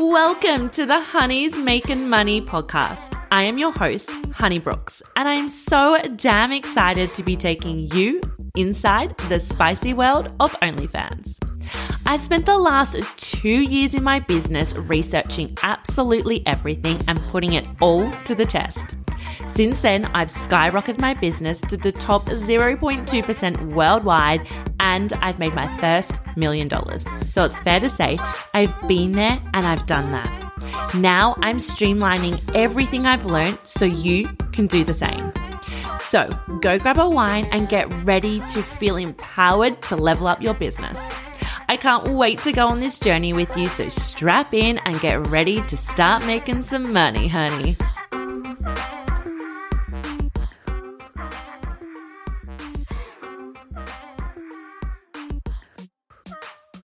Welcome to the Honey's Making Money podcast. I am your host, Honey Brooks, and I am so damn excited to be taking you inside the spicy world of OnlyFans. I've spent the last two years in my business researching absolutely everything and putting it all to the test. Since then, I've skyrocketed my business to the top 0.2% worldwide and I've made my first million dollars. So it's fair to say I've been there and I've done that. Now I'm streamlining everything I've learned so you can do the same. So go grab a wine and get ready to feel empowered to level up your business. I can't wait to go on this journey with you, so strap in and get ready to start making some money, honey.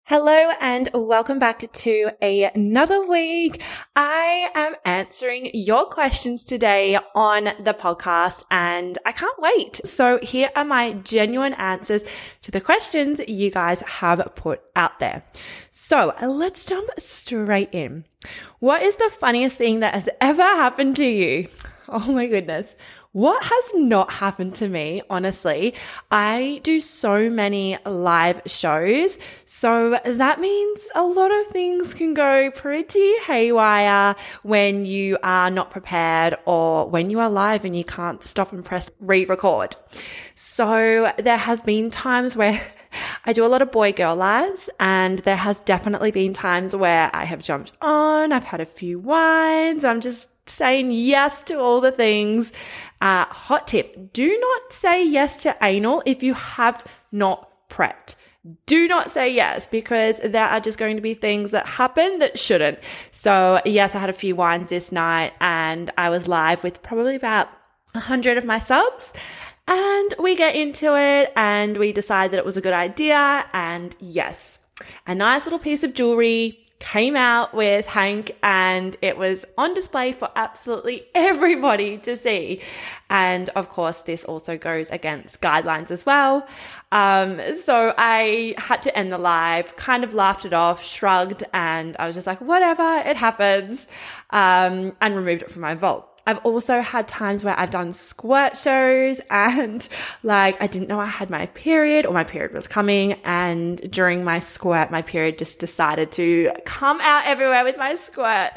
Hello and welcome back to another week. I am answering your questions today on the podcast and I can't wait. So here are my genuine answers to the questions you guys have put out there. So let's jump straight in. What is the funniest thing that has ever happened to you? Oh my goodness. What has not happened to me, honestly? I do so many live shows. So that means a lot of things can go pretty haywire when you are not prepared or when you are live and you can't stop and press re record. So there has been times where I do a lot of boy girl lives and there has definitely been times where I have jumped on, I've had a few wines, I'm just saying yes to all the things. Uh, hot tip. Do not say yes to anal if you have not prepped. Do not say yes because there are just going to be things that happen that shouldn't. So yes, I had a few wines this night and I was live with probably about a hundred of my subs and we get into it and we decide that it was a good idea. And yes, a nice little piece of jewelry came out with Hank and it was on display for absolutely everybody to see. And of course, this also goes against guidelines as well. Um, so I had to end the live, kind of laughed it off, shrugged, and I was just like, whatever, it happens, um, and removed it from my vault. I've also had times where I've done squirt shows and like I didn't know I had my period or my period was coming. And during my squirt, my period just decided to come out everywhere with my squirt.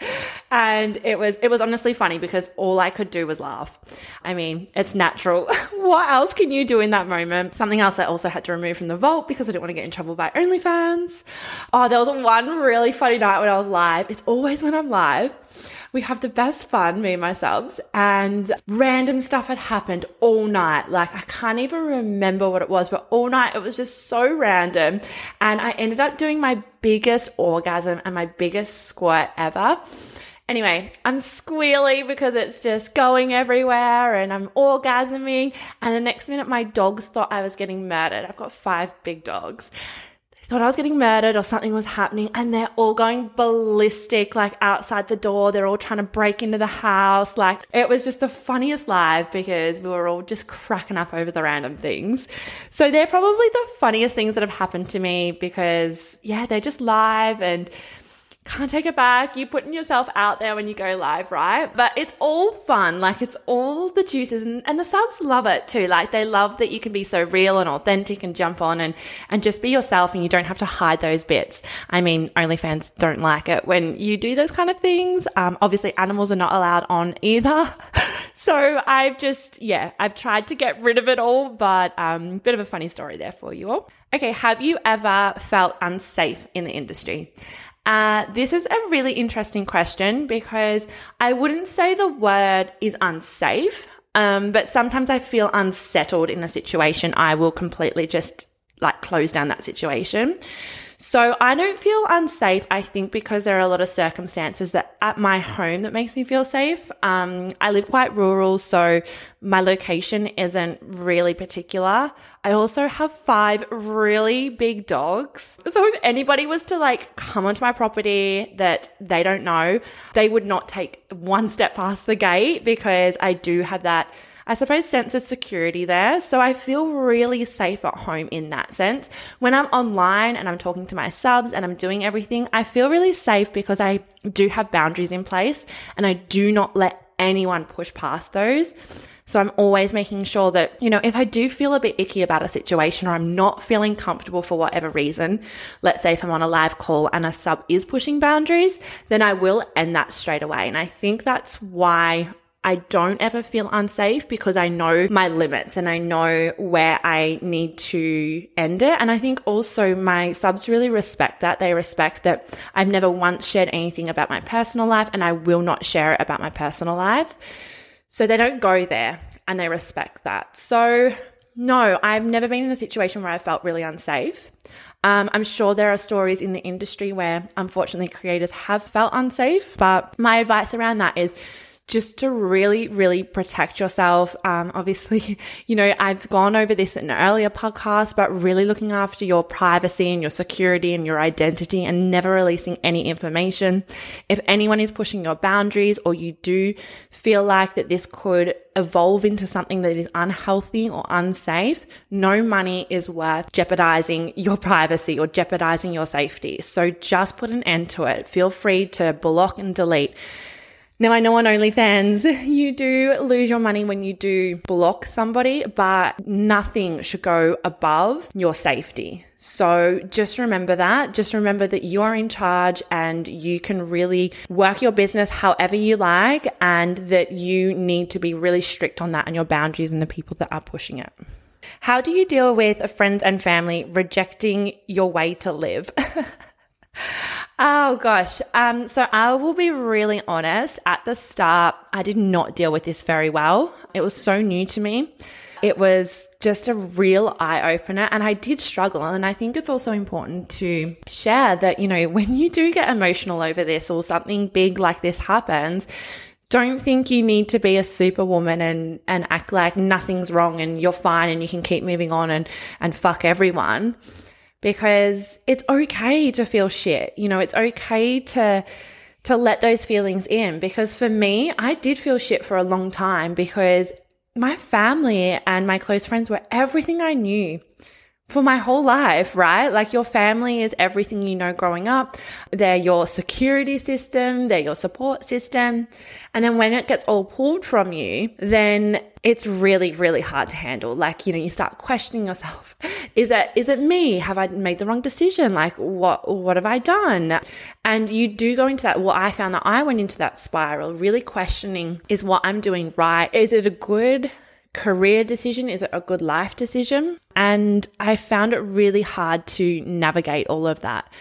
And it was, it was honestly funny because all I could do was laugh. I mean, it's natural. what else can you do in that moment? Something else I also had to remove from the vault because I didn't want to get in trouble by OnlyFans. Oh, there was one really funny night when I was live. It's always when I'm live we have the best fun, me and my subs, and random stuff had happened all night. Like I can't even remember what it was, but all night it was just so random. And I ended up doing my biggest orgasm and my biggest squirt ever. Anyway, I'm squealy because it's just going everywhere and I'm orgasming. And the next minute, my dogs thought I was getting murdered. I've got five big dogs thought I was getting murdered or something was happening and they're all going ballistic, like outside the door. They're all trying to break into the house. Like it was just the funniest live because we were all just cracking up over the random things. So they're probably the funniest things that have happened to me because yeah, they're just live and can't take it back. You're putting yourself out there when you go live, right? But it's all fun. Like it's all the juices and, and the subs love it too. Like they love that you can be so real and authentic and jump on and, and just be yourself and you don't have to hide those bits. I mean, OnlyFans don't like it when you do those kind of things. Um, obviously animals are not allowed on either. so I've just, yeah, I've tried to get rid of it all, but, um, bit of a funny story there for you all. Okay, have you ever felt unsafe in the industry? Uh, this is a really interesting question because I wouldn't say the word is unsafe, um, but sometimes I feel unsettled in a situation. I will completely just like close down that situation. So I don't feel unsafe, I think, because there are a lot of circumstances that at my home that makes me feel safe. Um, I live quite rural, so my location isn't really particular. I also have five really big dogs. So if anybody was to like come onto my property that they don't know, they would not take one step past the gate because I do have that I suppose, sense of security there. So I feel really safe at home in that sense. When I'm online and I'm talking to my subs and I'm doing everything, I feel really safe because I do have boundaries in place and I do not let anyone push past those. So I'm always making sure that, you know, if I do feel a bit icky about a situation or I'm not feeling comfortable for whatever reason, let's say if I'm on a live call and a sub is pushing boundaries, then I will end that straight away. And I think that's why I don't ever feel unsafe because I know my limits and I know where I need to end it. And I think also my subs really respect that. They respect that I've never once shared anything about my personal life and I will not share it about my personal life. So they don't go there and they respect that. So no, I've never been in a situation where I felt really unsafe. Um, I'm sure there are stories in the industry where unfortunately creators have felt unsafe, but my advice around that is just to really, really protect yourself. Um, obviously, you know, I've gone over this in an earlier podcast, but really looking after your privacy and your security and your identity and never releasing any information. If anyone is pushing your boundaries or you do feel like that this could evolve into something that is unhealthy or unsafe, no money is worth jeopardizing your privacy or jeopardizing your safety. So just put an end to it. Feel free to block and delete. Now, I know on OnlyFans, you do lose your money when you do block somebody, but nothing should go above your safety. So just remember that. Just remember that you are in charge and you can really work your business however you like, and that you need to be really strict on that and your boundaries and the people that are pushing it. How do you deal with friends and family rejecting your way to live? Oh gosh. Um, so I will be really honest. At the start, I did not deal with this very well. It was so new to me. It was just a real eye opener and I did struggle. And I think it's also important to share that, you know, when you do get emotional over this or something big like this happens, don't think you need to be a superwoman and, and act like nothing's wrong and you're fine and you can keep moving on and, and fuck everyone because it's okay to feel shit. You know, it's okay to to let those feelings in because for me, I did feel shit for a long time because my family and my close friends were everything I knew for my whole life, right? Like your family is everything you know growing up. They're your security system. They're your support system. And then when it gets all pulled from you, then it's really, really hard to handle. Like, you know, you start questioning yourself. Is it, is it me? Have I made the wrong decision? Like, what, what have I done? And you do go into that. Well, I found that I went into that spiral, really questioning, is what I'm doing right? Is it a good career decision? Is it a good life decision? And I found it really hard to navigate all of that.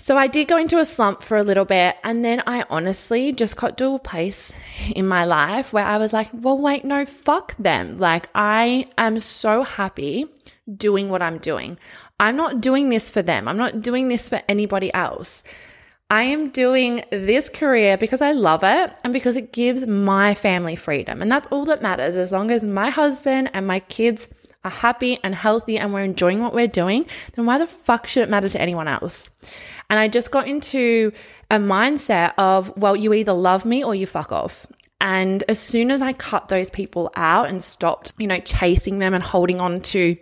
So I did go into a slump for a little bit. And then I honestly just got to a place in my life where I was like, well, wait, no, fuck them. Like, I am so happy doing what I'm doing. I'm not doing this for them. I'm not doing this for anybody else. I am doing this career because I love it and because it gives my family freedom. And that's all that matters. As long as my husband and my kids are happy and healthy and we're enjoying what we're doing, then why the fuck should it matter to anyone else? And I just got into a mindset of, well, you either love me or you fuck off. And as soon as I cut those people out and stopped, you know, chasing them and holding on to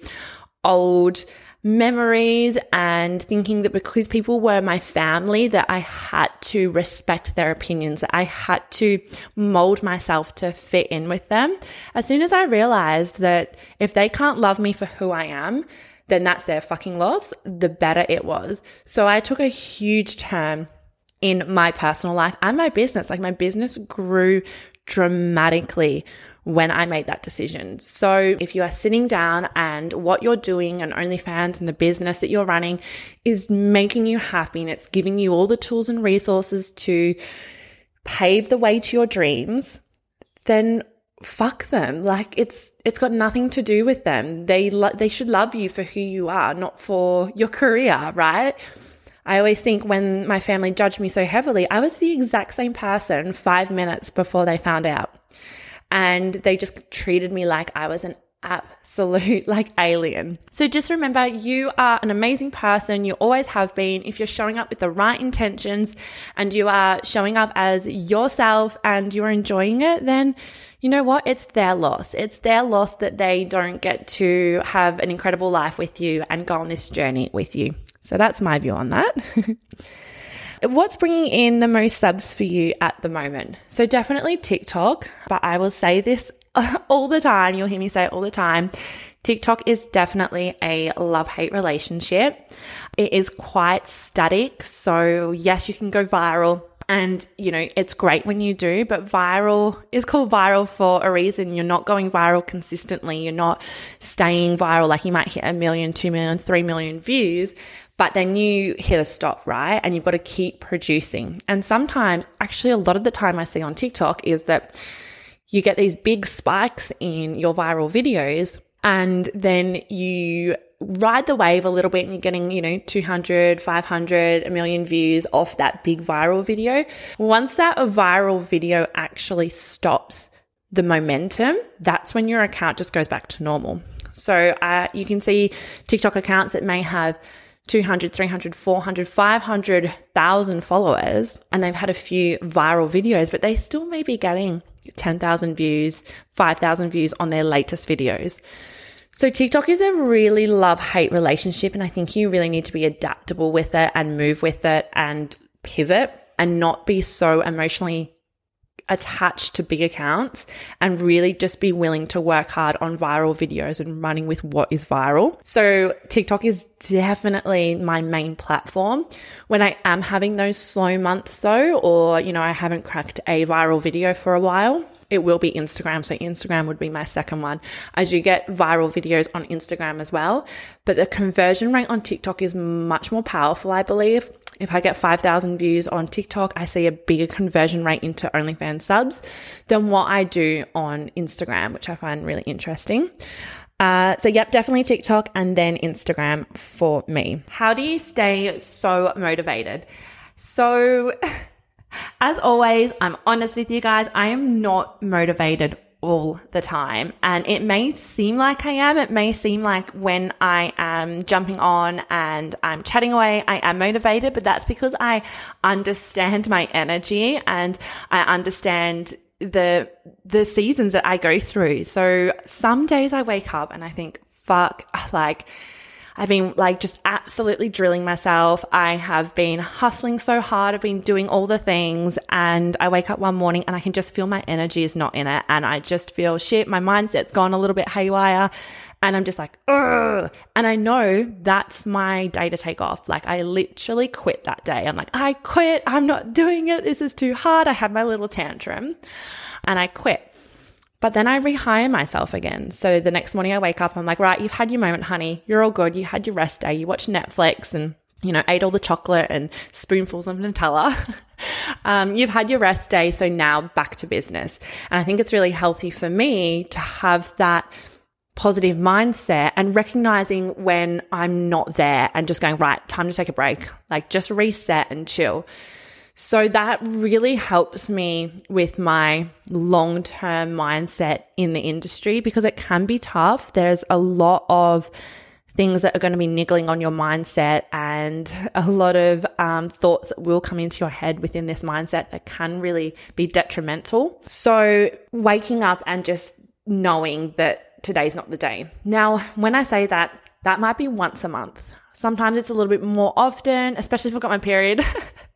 old memories and thinking that because people were my family that I had to respect their opinions, that I had to mold myself to fit in with them. As soon as I realized that if they can't love me for who I am, then that's their fucking loss, the better it was. So I took a huge turn in my personal life and my business. Like my business grew dramatically when I made that decision. So if you are sitting down and what you're doing and OnlyFans and the business that you're running is making you happy and it's giving you all the tools and resources to pave the way to your dreams, then fuck them. Like it's it's got nothing to do with them. They lo- they should love you for who you are, not for your career, right? I always think when my family judged me so heavily, I was the exact same person 5 minutes before they found out. And they just treated me like I was an absolute like alien. So just remember you are an amazing person. You always have been. If you're showing up with the right intentions and you are showing up as yourself and you're enjoying it, then you know what? It's their loss. It's their loss that they don't get to have an incredible life with you and go on this journey with you. So that's my view on that. What's bringing in the most subs for you at the moment? So definitely TikTok, but I will say this all the time. You'll hear me say it all the time. TikTok is definitely a love hate relationship. It is quite static. So, yes, you can go viral. And, you know, it's great when you do, but viral is called viral for a reason. You're not going viral consistently. You're not staying viral. Like you might hit a million, two million, three million views, but then you hit a stop, right? And you've got to keep producing. And sometimes, actually, a lot of the time I see on TikTok is that you get these big spikes in your viral videos and then you ride the wave a little bit and you're getting, you know, 200, 500, a million views off that big viral video. Once that viral video actually stops the momentum, that's when your account just goes back to normal. So uh, you can see TikTok accounts that may have 200, 300, 400, 500,000 followers and they've had a few viral videos, but they still may be getting 10,000 views, 5,000 views on their latest videos. So TikTok is a really love hate relationship. And I think you really need to be adaptable with it and move with it and pivot and not be so emotionally attached to big accounts and really just be willing to work hard on viral videos and running with what is viral. So TikTok is definitely my main platform. When I am having those slow months though, or, you know, I haven't cracked a viral video for a while, it will be Instagram. So Instagram would be my second one. I do get viral videos on Instagram as well, but the conversion rate on TikTok is much more powerful, I believe. If I get 5,000 views on TikTok, I see a bigger conversion rate into OnlyFans subs than what I do on Instagram, which I find really interesting. Uh, so, yep, definitely TikTok and then Instagram for me. How do you stay so motivated? So, As always, I'm honest with you guys. I am not motivated all the time. And it may seem like I am. It may seem like when I am jumping on and I'm chatting away, I am motivated, but that's because I understand my energy and I understand the the seasons that I go through. So some days I wake up and I think, fuck, like I've been like just absolutely drilling myself. I have been hustling so hard. I've been doing all the things and I wake up one morning and I can just feel my energy is not in it. And I just feel shit. My mindset's gone a little bit haywire and I'm just like, Ugh. and I know that's my day to take off. Like I literally quit that day. I'm like, I quit. I'm not doing it. This is too hard. I had my little tantrum and I quit. But then I rehire myself again. So the next morning I wake up, I'm like, right, you've had your moment, honey. You're all good. You had your rest day. You watched Netflix and, you know, ate all the chocolate and spoonfuls of Nutella. um, you've had your rest day. So now back to business. And I think it's really healthy for me to have that positive mindset and recognizing when I'm not there and just going, right, time to take a break, like just reset and chill. So that really helps me with my long term mindset in the industry because it can be tough. There's a lot of things that are going to be niggling on your mindset and a lot of um, thoughts that will come into your head within this mindset that can really be detrimental. So waking up and just knowing that today's not the day. Now, when I say that, that might be once a month. Sometimes it's a little bit more often, especially if I've got my period.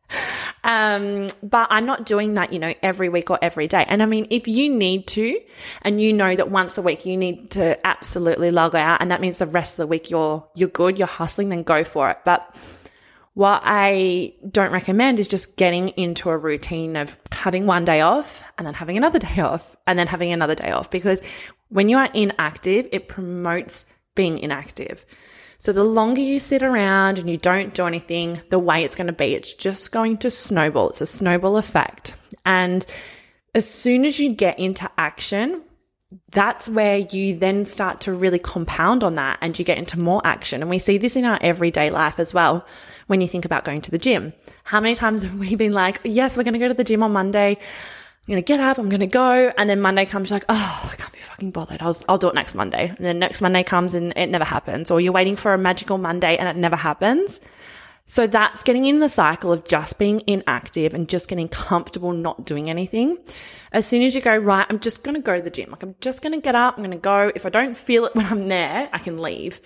Um, but I'm not doing that, you know, every week or every day. And I mean, if you need to, and you know that once a week you need to absolutely log out, and that means the rest of the week you're you're good, you're hustling, then go for it. But what I don't recommend is just getting into a routine of having one day off and then having another day off and then having another day off because when you are inactive, it promotes being inactive. So the longer you sit around and you don't do anything, the way it's going to be, it's just going to snowball. It's a snowball effect. And as soon as you get into action, that's where you then start to really compound on that and you get into more action. And we see this in our everyday life as well. When you think about going to the gym, how many times have we been like, yes, we're going to go to the gym on Monday. I'm going to get up, I'm going to go. And then Monday comes, like, oh, fucking bothered. I'll, I'll do it next Monday. And then next Monday comes and it never happens. Or you're waiting for a magical Monday and it never happens. So that's getting in the cycle of just being inactive and just getting comfortable not doing anything. As soon as you go, right, I'm just going to go to the gym. Like I'm just going to get up. I'm going to go. If I don't feel it when I'm there, I can leave.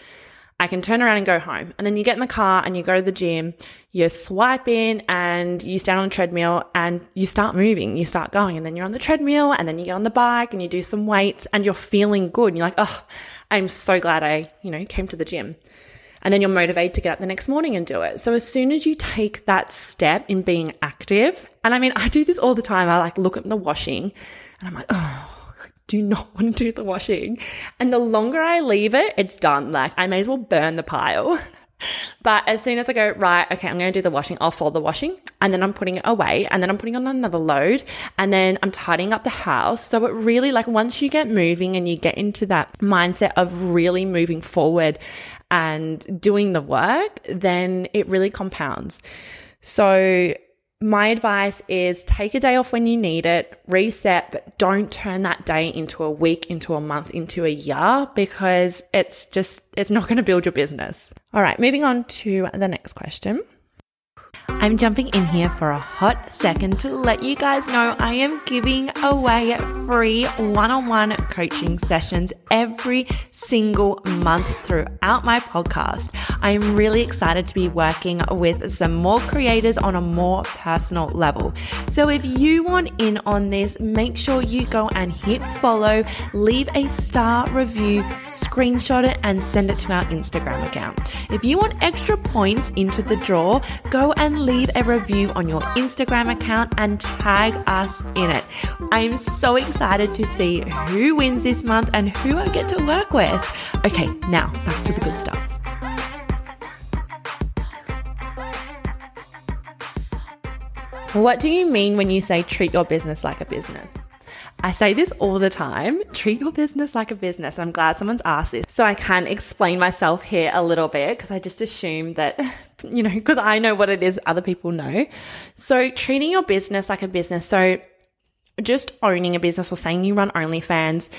I can turn around and go home. And then you get in the car and you go to the gym, you swipe in and you stand on the treadmill and you start moving, you start going. And then you're on the treadmill and then you get on the bike and you do some weights and you're feeling good. And you're like, oh, I'm so glad I, you know, came to the gym. And then you're motivated to get up the next morning and do it. So as soon as you take that step in being active, and I mean, I do this all the time. I like look at the washing and I'm like, oh, do not want to do the washing. And the longer I leave it, it's done. Like I may as well burn the pile. But as soon as I go, right, okay, I'm going to do the washing, I'll fold the washing and then I'm putting it away and then I'm putting on another load and then I'm tidying up the house. So it really, like, once you get moving and you get into that mindset of really moving forward and doing the work, then it really compounds. So my advice is take a day off when you need it, reset, but don't turn that day into a week, into a month, into a year because it's just, it's not going to build your business. All right, moving on to the next question. I'm jumping in here for a hot second to let you guys know I am giving away free one on one coaching sessions every single month throughout my podcast. I'm really excited to be working with some more creators on a more personal level. So if you want in on this, make sure you go and hit follow, leave a star review, screenshot it, and send it to our Instagram account. If you want extra points into the draw, go and leave a review on your Instagram account and tag us in it. I am so excited to see who wins this month and who I get to work with. Okay, now back to the good stuff. What do you mean when you say treat your business like a business? I say this all the time treat your business like a business. I'm glad someone's asked this. So I can explain myself here a little bit because I just assume that, you know, because I know what it is other people know. So treating your business like a business. So just owning a business or saying you run OnlyFans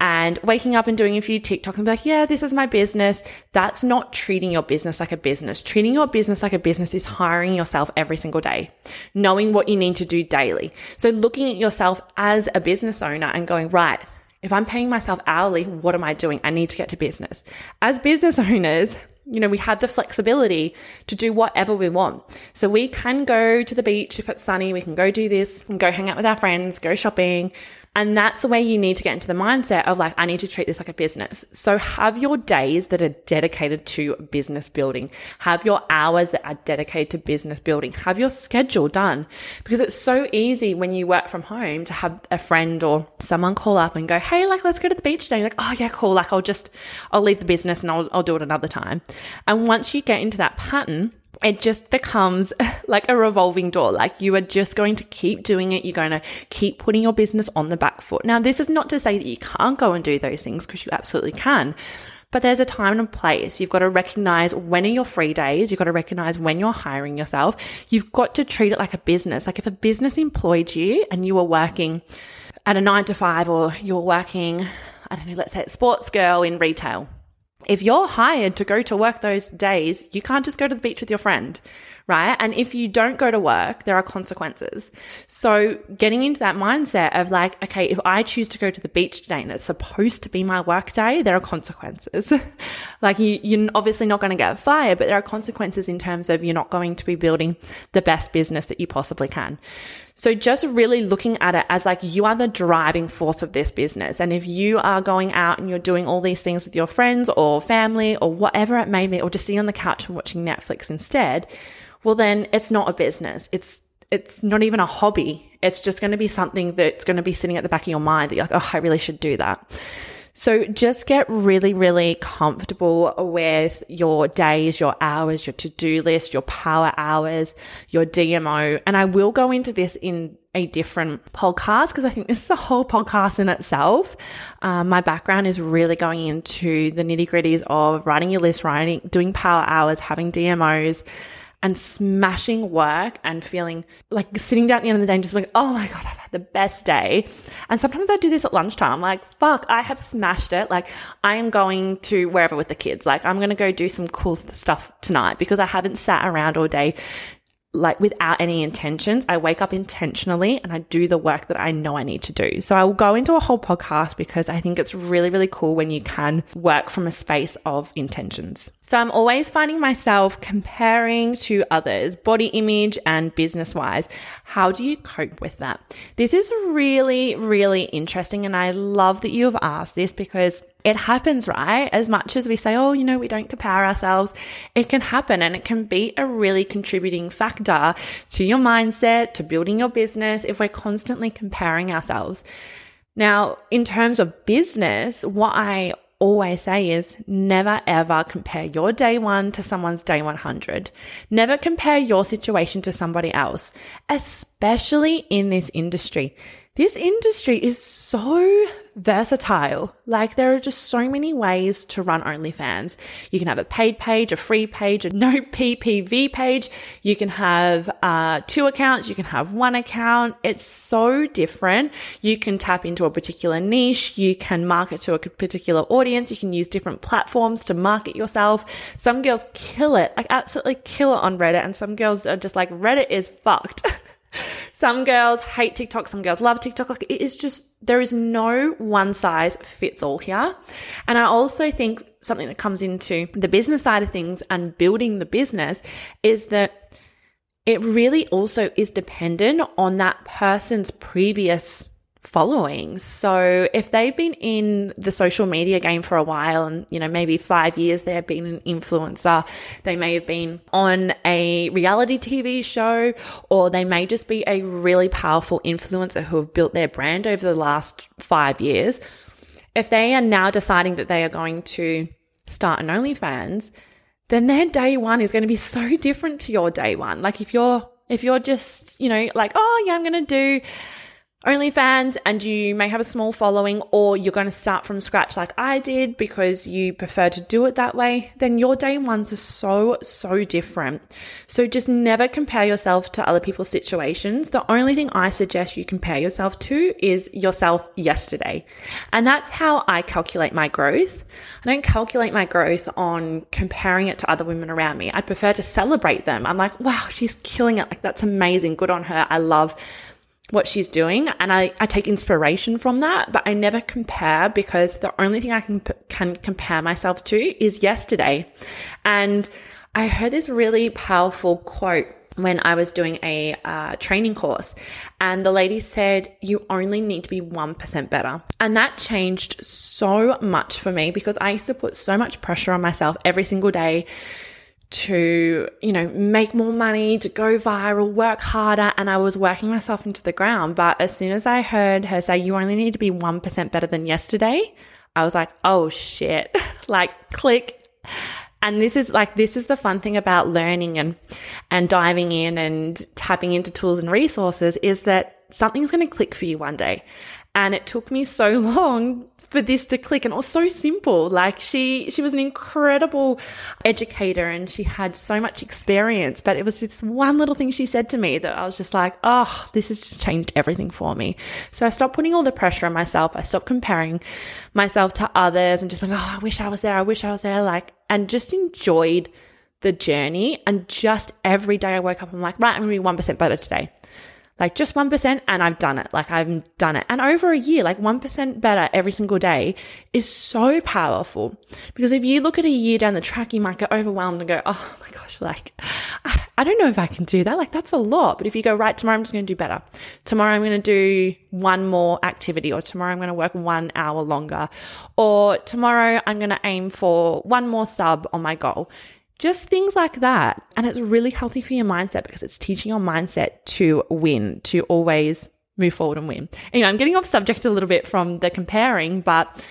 and waking up and doing a few TikToks and be like, yeah, this is my business. That's not treating your business like a business. Treating your business like a business is hiring yourself every single day, knowing what you need to do daily. So looking at yourself as a business owner and going, right, if I'm paying myself hourly, what am I doing? I need to get to business. As business owners, you know, we have the flexibility to do whatever we want. So we can go to the beach if it's sunny, we can go do this and go hang out with our friends, go shopping, and that's the way you need to get into the mindset of like, I need to treat this like a business. So have your days that are dedicated to business building. Have your hours that are dedicated to business building. Have your schedule done because it's so easy when you work from home to have a friend or someone call up and go, Hey, like, let's go to the beach today. Like, oh yeah, cool. Like, I'll just, I'll leave the business and I'll, I'll do it another time. And once you get into that pattern, it just becomes like a revolving door. Like you are just going to keep doing it. You're going to keep putting your business on the back foot. Now, this is not to say that you can't go and do those things because you absolutely can. But there's a time and a place. You've got to recognize when are your free days. You've got to recognize when you're hiring yourself. You've got to treat it like a business. Like if a business employed you and you were working at a nine to five or you're working, I don't know, let's say it's Sportsgirl in retail if you're hired to go to work those days, you can't just go to the beach with your friend, right? And if you don't go to work, there are consequences. So getting into that mindset of like, okay, if I choose to go to the beach today and it's supposed to be my work day, there are consequences. like you, you're obviously not going to get fired, but there are consequences in terms of you're not going to be building the best business that you possibly can. So just really looking at it as like you are the driving force of this business. And if you are going out and you're doing all these things with your friends or family or whatever it may be, or just sitting on the couch and watching Netflix instead, well, then it's not a business. It's it's not even a hobby. It's just going to be something that's going to be sitting at the back of your mind that you're like, oh, I really should do that. So just get really, really comfortable with your days, your hours, your to do list, your power hours, your DMO. And I will go into this in a different podcast because I think this is a whole podcast in itself. Um, my background is really going into the nitty gritties of writing your list, writing, doing power hours, having DMOs and smashing work and feeling like sitting down at the end of the day and just like, oh my God, I've had the best day. And sometimes I do this at lunchtime. Like, fuck, I have smashed it. Like, I am going to wherever with the kids. Like, I'm going to go do some cool stuff tonight because I haven't sat around all day like without any intentions. I wake up intentionally and I do the work that I know I need to do. So I will go into a whole podcast because I think it's really, really cool when you can work from a space of intentions. So I'm always finding myself comparing to others, body image and business wise. How do you cope with that? This is really, really interesting. And I love that you have asked this because it happens, right? As much as we say, oh, you know, we don't compare ourselves, it can happen and it can be a really contributing factor to your mindset, to building your business if we're constantly comparing ourselves. Now, in terms of business, what I always say is never ever compare your day one to someone's day 100. Never compare your situation to somebody else, especially in this industry. This industry is so versatile. Like there are just so many ways to run OnlyFans. You can have a paid page, a free page, a no PPV page. You can have uh, two accounts. You can have one account. It's so different. You can tap into a particular niche. You can market to a particular audience. You can use different platforms to market yourself. Some girls kill it, like absolutely kill it on Reddit, and some girls are just like Reddit is fucked. some girls hate TikTok, some girls love TikTok. Like it is just, there is no one size fits all here. And I also think something that comes into the business side of things and building the business is that it really also is dependent on that person's previous following. So if they've been in the social media game for a while and, you know, maybe five years they have been an influencer, they may have been on a reality TV show, or they may just be a really powerful influencer who have built their brand over the last five years. If they are now deciding that they are going to start an OnlyFans, then their day one is going to be so different to your day one. Like if you're, if you're just, you know, like, oh yeah, I'm going to do OnlyFans and you may have a small following, or you're going to start from scratch like I did because you prefer to do it that way, then your day ones are so, so different. So just never compare yourself to other people's situations. The only thing I suggest you compare yourself to is yourself yesterday. And that's how I calculate my growth. I don't calculate my growth on comparing it to other women around me. I prefer to celebrate them. I'm like, wow, she's killing it. Like, that's amazing. Good on her. I love what she's doing and I, I take inspiration from that, but I never compare because the only thing I can, can compare myself to is yesterday. And I heard this really powerful quote when I was doing a uh, training course, and the lady said, You only need to be 1% better. And that changed so much for me because I used to put so much pressure on myself every single day to, you know, make more money, to go viral, work harder. And I was working myself into the ground. But as soon as I heard her say, you only need to be 1% better than yesterday, I was like, oh shit, like click. And this is like, this is the fun thing about learning and, and diving in and tapping into tools and resources is that something's going to click for you one day. And it took me so long for this to click and it was so simple. Like she she was an incredible educator and she had so much experience but it was this one little thing she said to me that I was just like oh this has just changed everything for me. So I stopped putting all the pressure on myself. I stopped comparing myself to others and just like oh I wish I was there. I wish I was there like and just enjoyed the journey. And just every day I woke up I'm like right I'm gonna be 1% better today like just 1% and I've done it. Like I've done it. And over a year, like 1% better every single day is so powerful. Because if you look at a year down the track, you might get overwhelmed and go, oh my gosh, like I don't know if I can do that. Like that's a lot. But if you go, right, tomorrow I'm just going to do better. Tomorrow I'm going to do one more activity or tomorrow I'm going to work one hour longer or tomorrow I'm going to aim for one more sub on my goal. Just things like that. And it's really healthy for your mindset because it's teaching your mindset to win, to always move forward and win. Anyway, I'm getting off subject a little bit from the comparing, but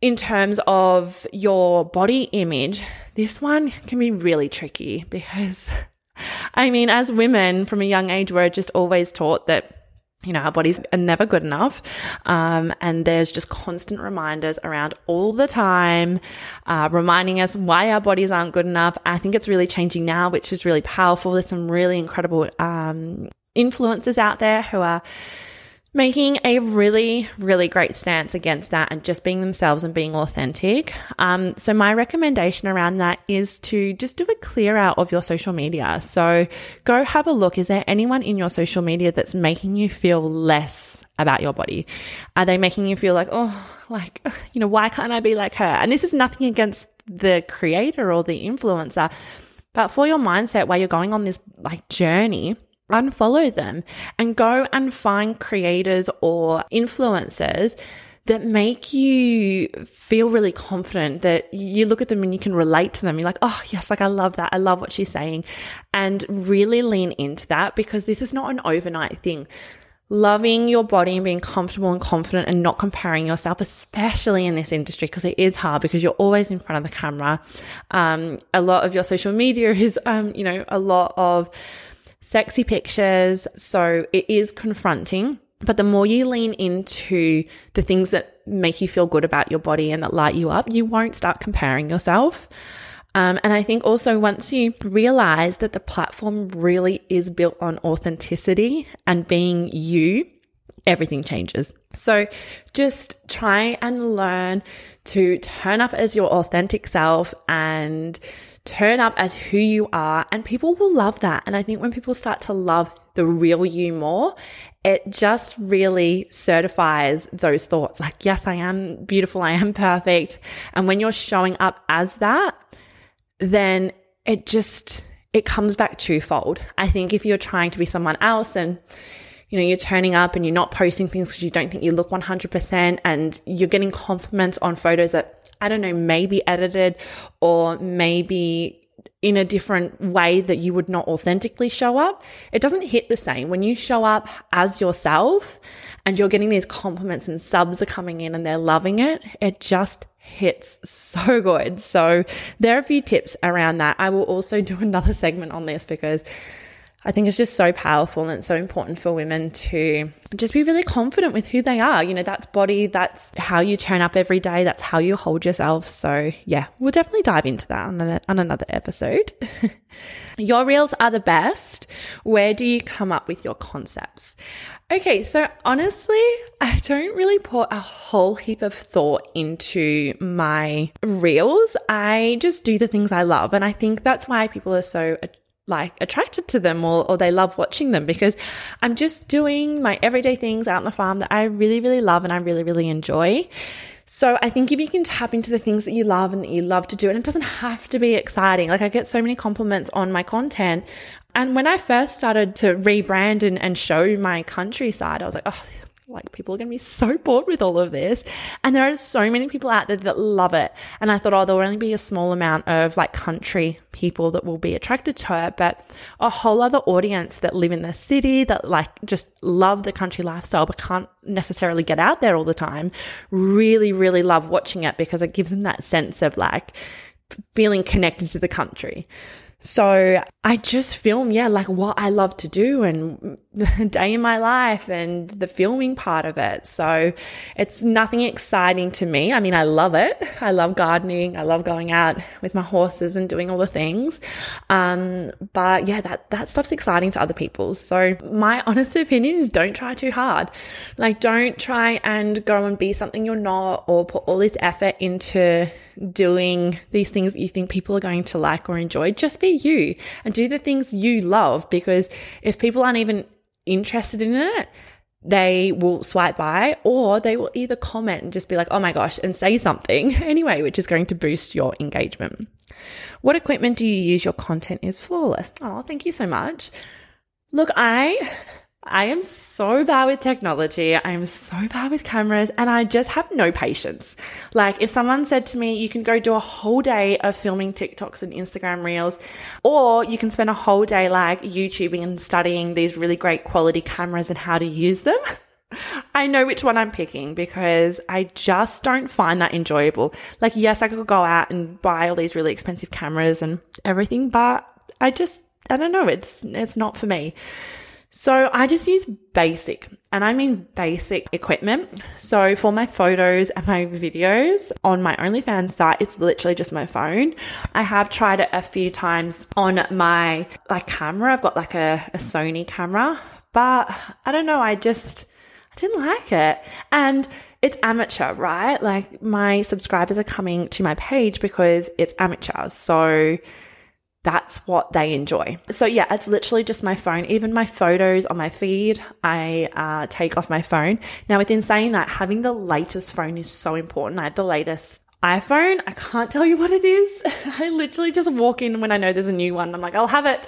in terms of your body image, this one can be really tricky because, I mean, as women from a young age, we're just always taught that you know, our bodies are never good enough. Um, and there's just constant reminders around all the time, uh, reminding us why our bodies aren't good enough. I think it's really changing now, which is really powerful. There's some really incredible, um, influencers out there who are making a really, really great stance against that and just being themselves and being authentic. Um, so my recommendation around that is to just do a clear out of your social media. So go have a look. Is there anyone in your social media that's making you feel less about your body? Are they making you feel like, oh, like, you know, why can't I be like her? And this is nothing against the creator or the influencer, but for your mindset while you're going on this like journey, unfollow them and go and find creators or influencers that make you feel really confident that you look at them and you can relate to them. You're like, oh, yes, like I love that. I love what she's saying. And really lean into that because this is not an overnight thing. Loving your body and being comfortable and confident and not comparing yourself, especially in this industry, because it is hard because you're always in front of the camera. Um, a lot of your social media is, um, you know, a lot of sexy pictures. So it is confronting. But the more you lean into the things that make you feel good about your body and that light you up, you won't start comparing yourself. Um, and I think also once you realize that the platform really is built on authenticity and being you, everything changes. So just try and learn to turn up as your authentic self and turn up as who you are, and people will love that. And I think when people start to love the real you more, it just really certifies those thoughts like, yes, I am beautiful, I am perfect. And when you're showing up as that, then it just, it comes back twofold. I think if you're trying to be someone else and you know, you're turning up and you're not posting things because you don't think you look 100% and you're getting compliments on photos that I don't know, maybe edited or maybe in a different way that you would not authentically show up, it doesn't hit the same. When you show up as yourself and you're getting these compliments and subs are coming in and they're loving it, it just hits so good. So there are a few tips around that. I will also do another segment on this because I think it's just so powerful and so important for women to just be really confident with who they are. You know, that's body, that's how you turn up every day, that's how you hold yourself. So, yeah, we'll definitely dive into that on, a, on another episode. your reels are the best. Where do you come up with your concepts? Okay, so honestly, I don't really put a whole heap of thought into my reels. I just do the things I love. And I think that's why people are so like attracted to them or, or they love watching them because I'm just doing my everyday things out on the farm that I really, really love and I really, really enjoy. So I think if you can tap into the things that you love and that you love to do, and it doesn't have to be exciting. Like I get so many compliments on my content. And when I first started to rebrand and, and show my countryside, I was like, oh, like people are going to be so bored with all of this. And there are so many people out there that love it. And I thought, oh, there'll only be a small amount of like country people that will be attracted to it, but a whole other audience that live in the city that like just love the country lifestyle, but can't necessarily get out there all the time really, really love watching it because it gives them that sense of like, feeling connected to the country. So I just film, yeah, like what I love to do and day in my life and the filming part of it. So it's nothing exciting to me. I mean, I love it. I love gardening. I love going out with my horses and doing all the things. Um, but yeah, that, that stuff's exciting to other people. So my honest opinion is don't try too hard. Like don't try and go and be something you're not or put all this effort into doing these things that you think people are going to like or enjoy. Just be you and do the things you love because if people aren't even interested in it, they will swipe by or they will either comment and just be like, oh my gosh, and say something anyway, which is going to boost your engagement. What equipment do you use? Your content is flawless. Oh, thank you so much. Look, I I am so bad with technology. I am so bad with cameras and I just have no patience. Like if someone said to me, you can go do a whole day of filming TikToks and Instagram reels, or you can spend a whole day like YouTubing and studying these really great quality cameras and how to use them. I know which one I'm picking because I just don't find that enjoyable. Like, yes, I could go out and buy all these really expensive cameras and everything, but I just, I don't know. It's, it's not for me. So I just use basic, and I mean basic equipment. So for my photos and my videos on my OnlyFans site, it's literally just my phone. I have tried it a few times on my like camera. I've got like a, a Sony camera, but I don't know. I just, I didn't like it. And it's amateur, right? Like my subscribers are coming to my page because it's amateur. So that's what they enjoy. So yeah, it's literally just my phone. Even my photos on my feed, I uh, take off my phone. Now, within saying that, having the latest phone is so important. I have the latest iPhone. I can't tell you what it is. I literally just walk in when I know there's a new one. I'm like, I'll have it.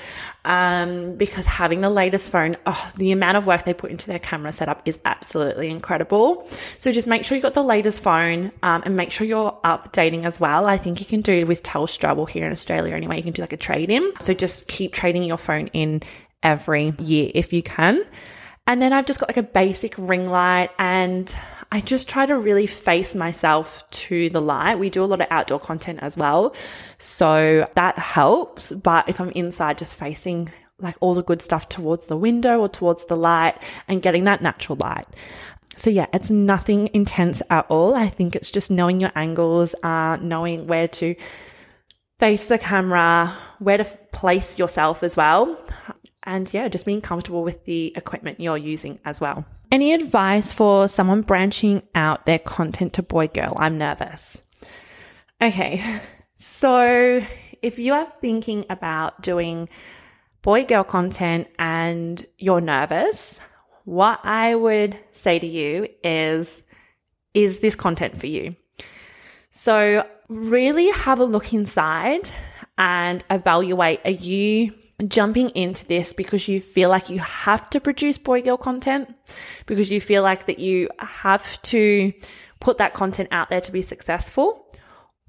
Um, because having the latest phone, oh, the amount of work they put into their camera setup is absolutely incredible. So just make sure you got the latest phone, um, and make sure you're updating as well. I think you can do it with Telstra, well, here in Australia anyway, you can do like a trade in. So just keep trading your phone in every year if you can. And then I've just got like a basic ring light and I just try to really face myself to the light. We do a lot of outdoor content as well. So that helps. But if I'm inside, just facing like all the good stuff towards the window or towards the light and getting that natural light. So yeah, it's nothing intense at all. I think it's just knowing your angles, uh, knowing where to face the camera, where to place yourself as well. And yeah, just being comfortable with the equipment you're using as well. Any advice for someone branching out their content to boy girl? I'm nervous. Okay, so if you are thinking about doing boy girl content and you're nervous, what I would say to you is is this content for you? So, really have a look inside and evaluate are you jumping into this because you feel like you have to produce boy girl content, because you feel like that you have to put that content out there to be successful?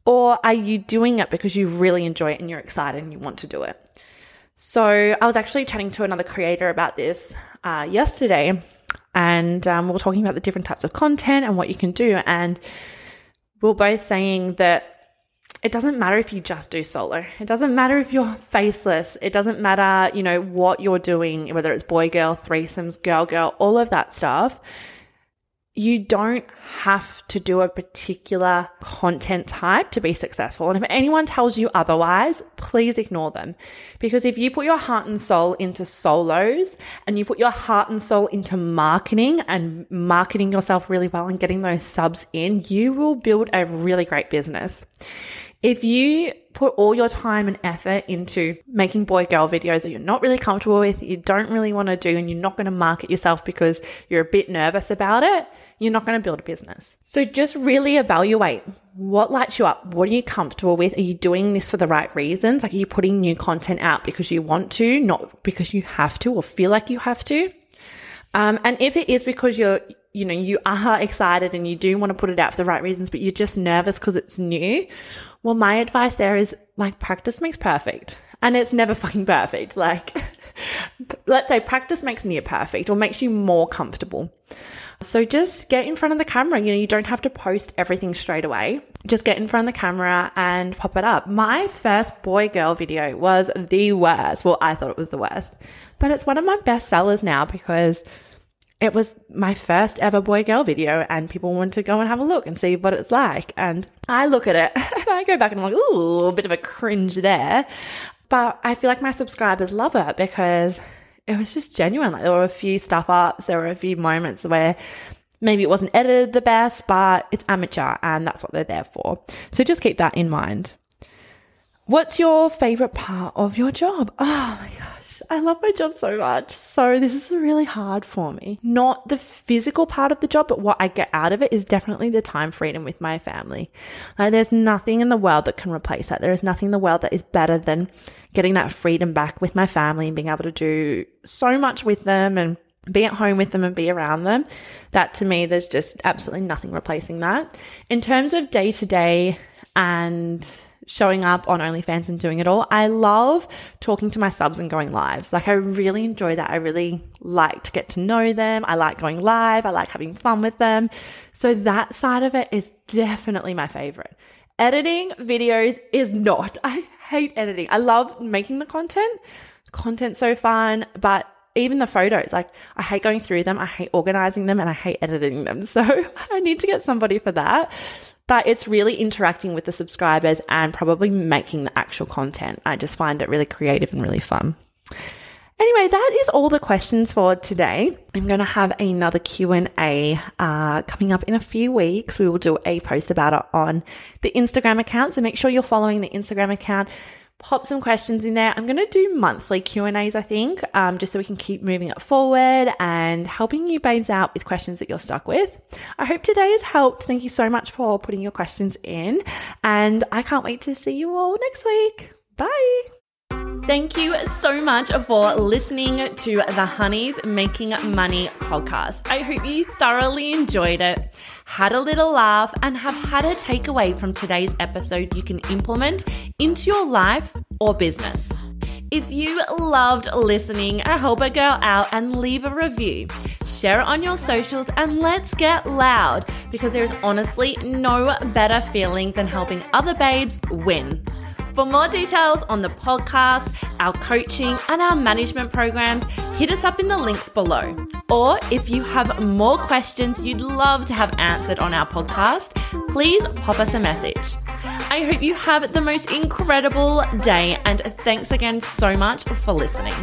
Or are you doing it because you really enjoy it and you're excited and you want to do it? So I was actually chatting to another creator about this uh, yesterday, and um, we were talking about the different types of content and what you can do. And we we're both saying that it doesn't matter if you just do solo. It doesn't matter if you're faceless. It doesn't matter, you know, what you're doing, whether it's boy, girl, threesomes, girl, girl, all of that stuff. You don't have to do a particular content type to be successful. And if anyone tells you otherwise, please ignore them. Because if you put your heart and soul into solos and you put your heart and soul into marketing and marketing yourself really well and getting those subs in, you will build a really great business. If you put all your time and effort into making boy girl videos that you're not really comfortable with, you don't really want to do, and you're not going to market yourself because you're a bit nervous about it, you're not going to build a business. So just really evaluate what lights you up. What are you comfortable with? Are you doing this for the right reasons? Like, are you putting new content out because you want to, not because you have to or feel like you have to? Um, and if it is because you're, you know, you are excited and you do want to put it out for the right reasons, but you're just nervous because it's new, well, my advice there is like practice makes perfect. And it's never fucking perfect. Like, let's say practice makes near perfect or makes you more comfortable. So just get in front of the camera. You know, you don't have to post everything straight away. Just get in front of the camera and pop it up. My first boy girl video was the worst. Well, I thought it was the worst, but it's one of my best sellers now because it was my first ever boy girl video and people want to go and have a look and see what it's like. And I look at it and I go back and I'm like, ooh, a bit of a cringe there. But I feel like my subscribers love it because it was just genuine. Like there were a few stuff ups, there were a few moments where maybe it wasn't edited the best, but it's amateur and that's what they're there for. So just keep that in mind. What's your favorite part of your job? Oh my gosh, I love my job so much. So this is really hard for me. Not the physical part of the job, but what I get out of it is definitely the time freedom with my family. Like there's nothing in the world that can replace that. There is nothing in the world that is better than getting that freedom back with my family and being able to do so much with them and be at home with them and be around them. That to me, there's just absolutely nothing replacing that. In terms of day to day and showing up on OnlyFans and doing it all. I love talking to my subs and going live. Like I really enjoy that. I really like to get to know them. I like going live. I like having fun with them. So that side of it is definitely my favorite. Editing videos is not. I hate editing. I love making the content. Content so fun, but even the photos, like I hate going through them, I hate organizing them, and I hate editing them. So I need to get somebody for that. But it's really interacting with the subscribers and probably making the actual content. I just find it really creative and really fun. Anyway, that is all the questions for today. I'm going to have another Q&A uh, coming up in a few weeks. We will do a post about it on the Instagram account. So make sure you're following the Instagram account. Pop some questions in there. I'm going to do monthly Q&As, I think, um, just so we can keep moving it forward and helping you babes out with questions that you're stuck with. I hope today has helped. Thank you so much for putting your questions in. And I can't wait to see you all next week. Bye. Thank you so much for listening to the Honeys Making Money podcast. I hope you thoroughly enjoyed it, had a little laugh, and have had a takeaway from today's episode you can implement into your life or business. If you loved listening, help a girl out and leave a review. Share it on your socials and let's get loud because there's honestly no better feeling than helping other babes win. For more details on the podcast, our coaching, and our management programs, hit us up in the links below. Or if you have more questions you'd love to have answered on our podcast, please pop us a message. I hope you have the most incredible day, and thanks again so much for listening.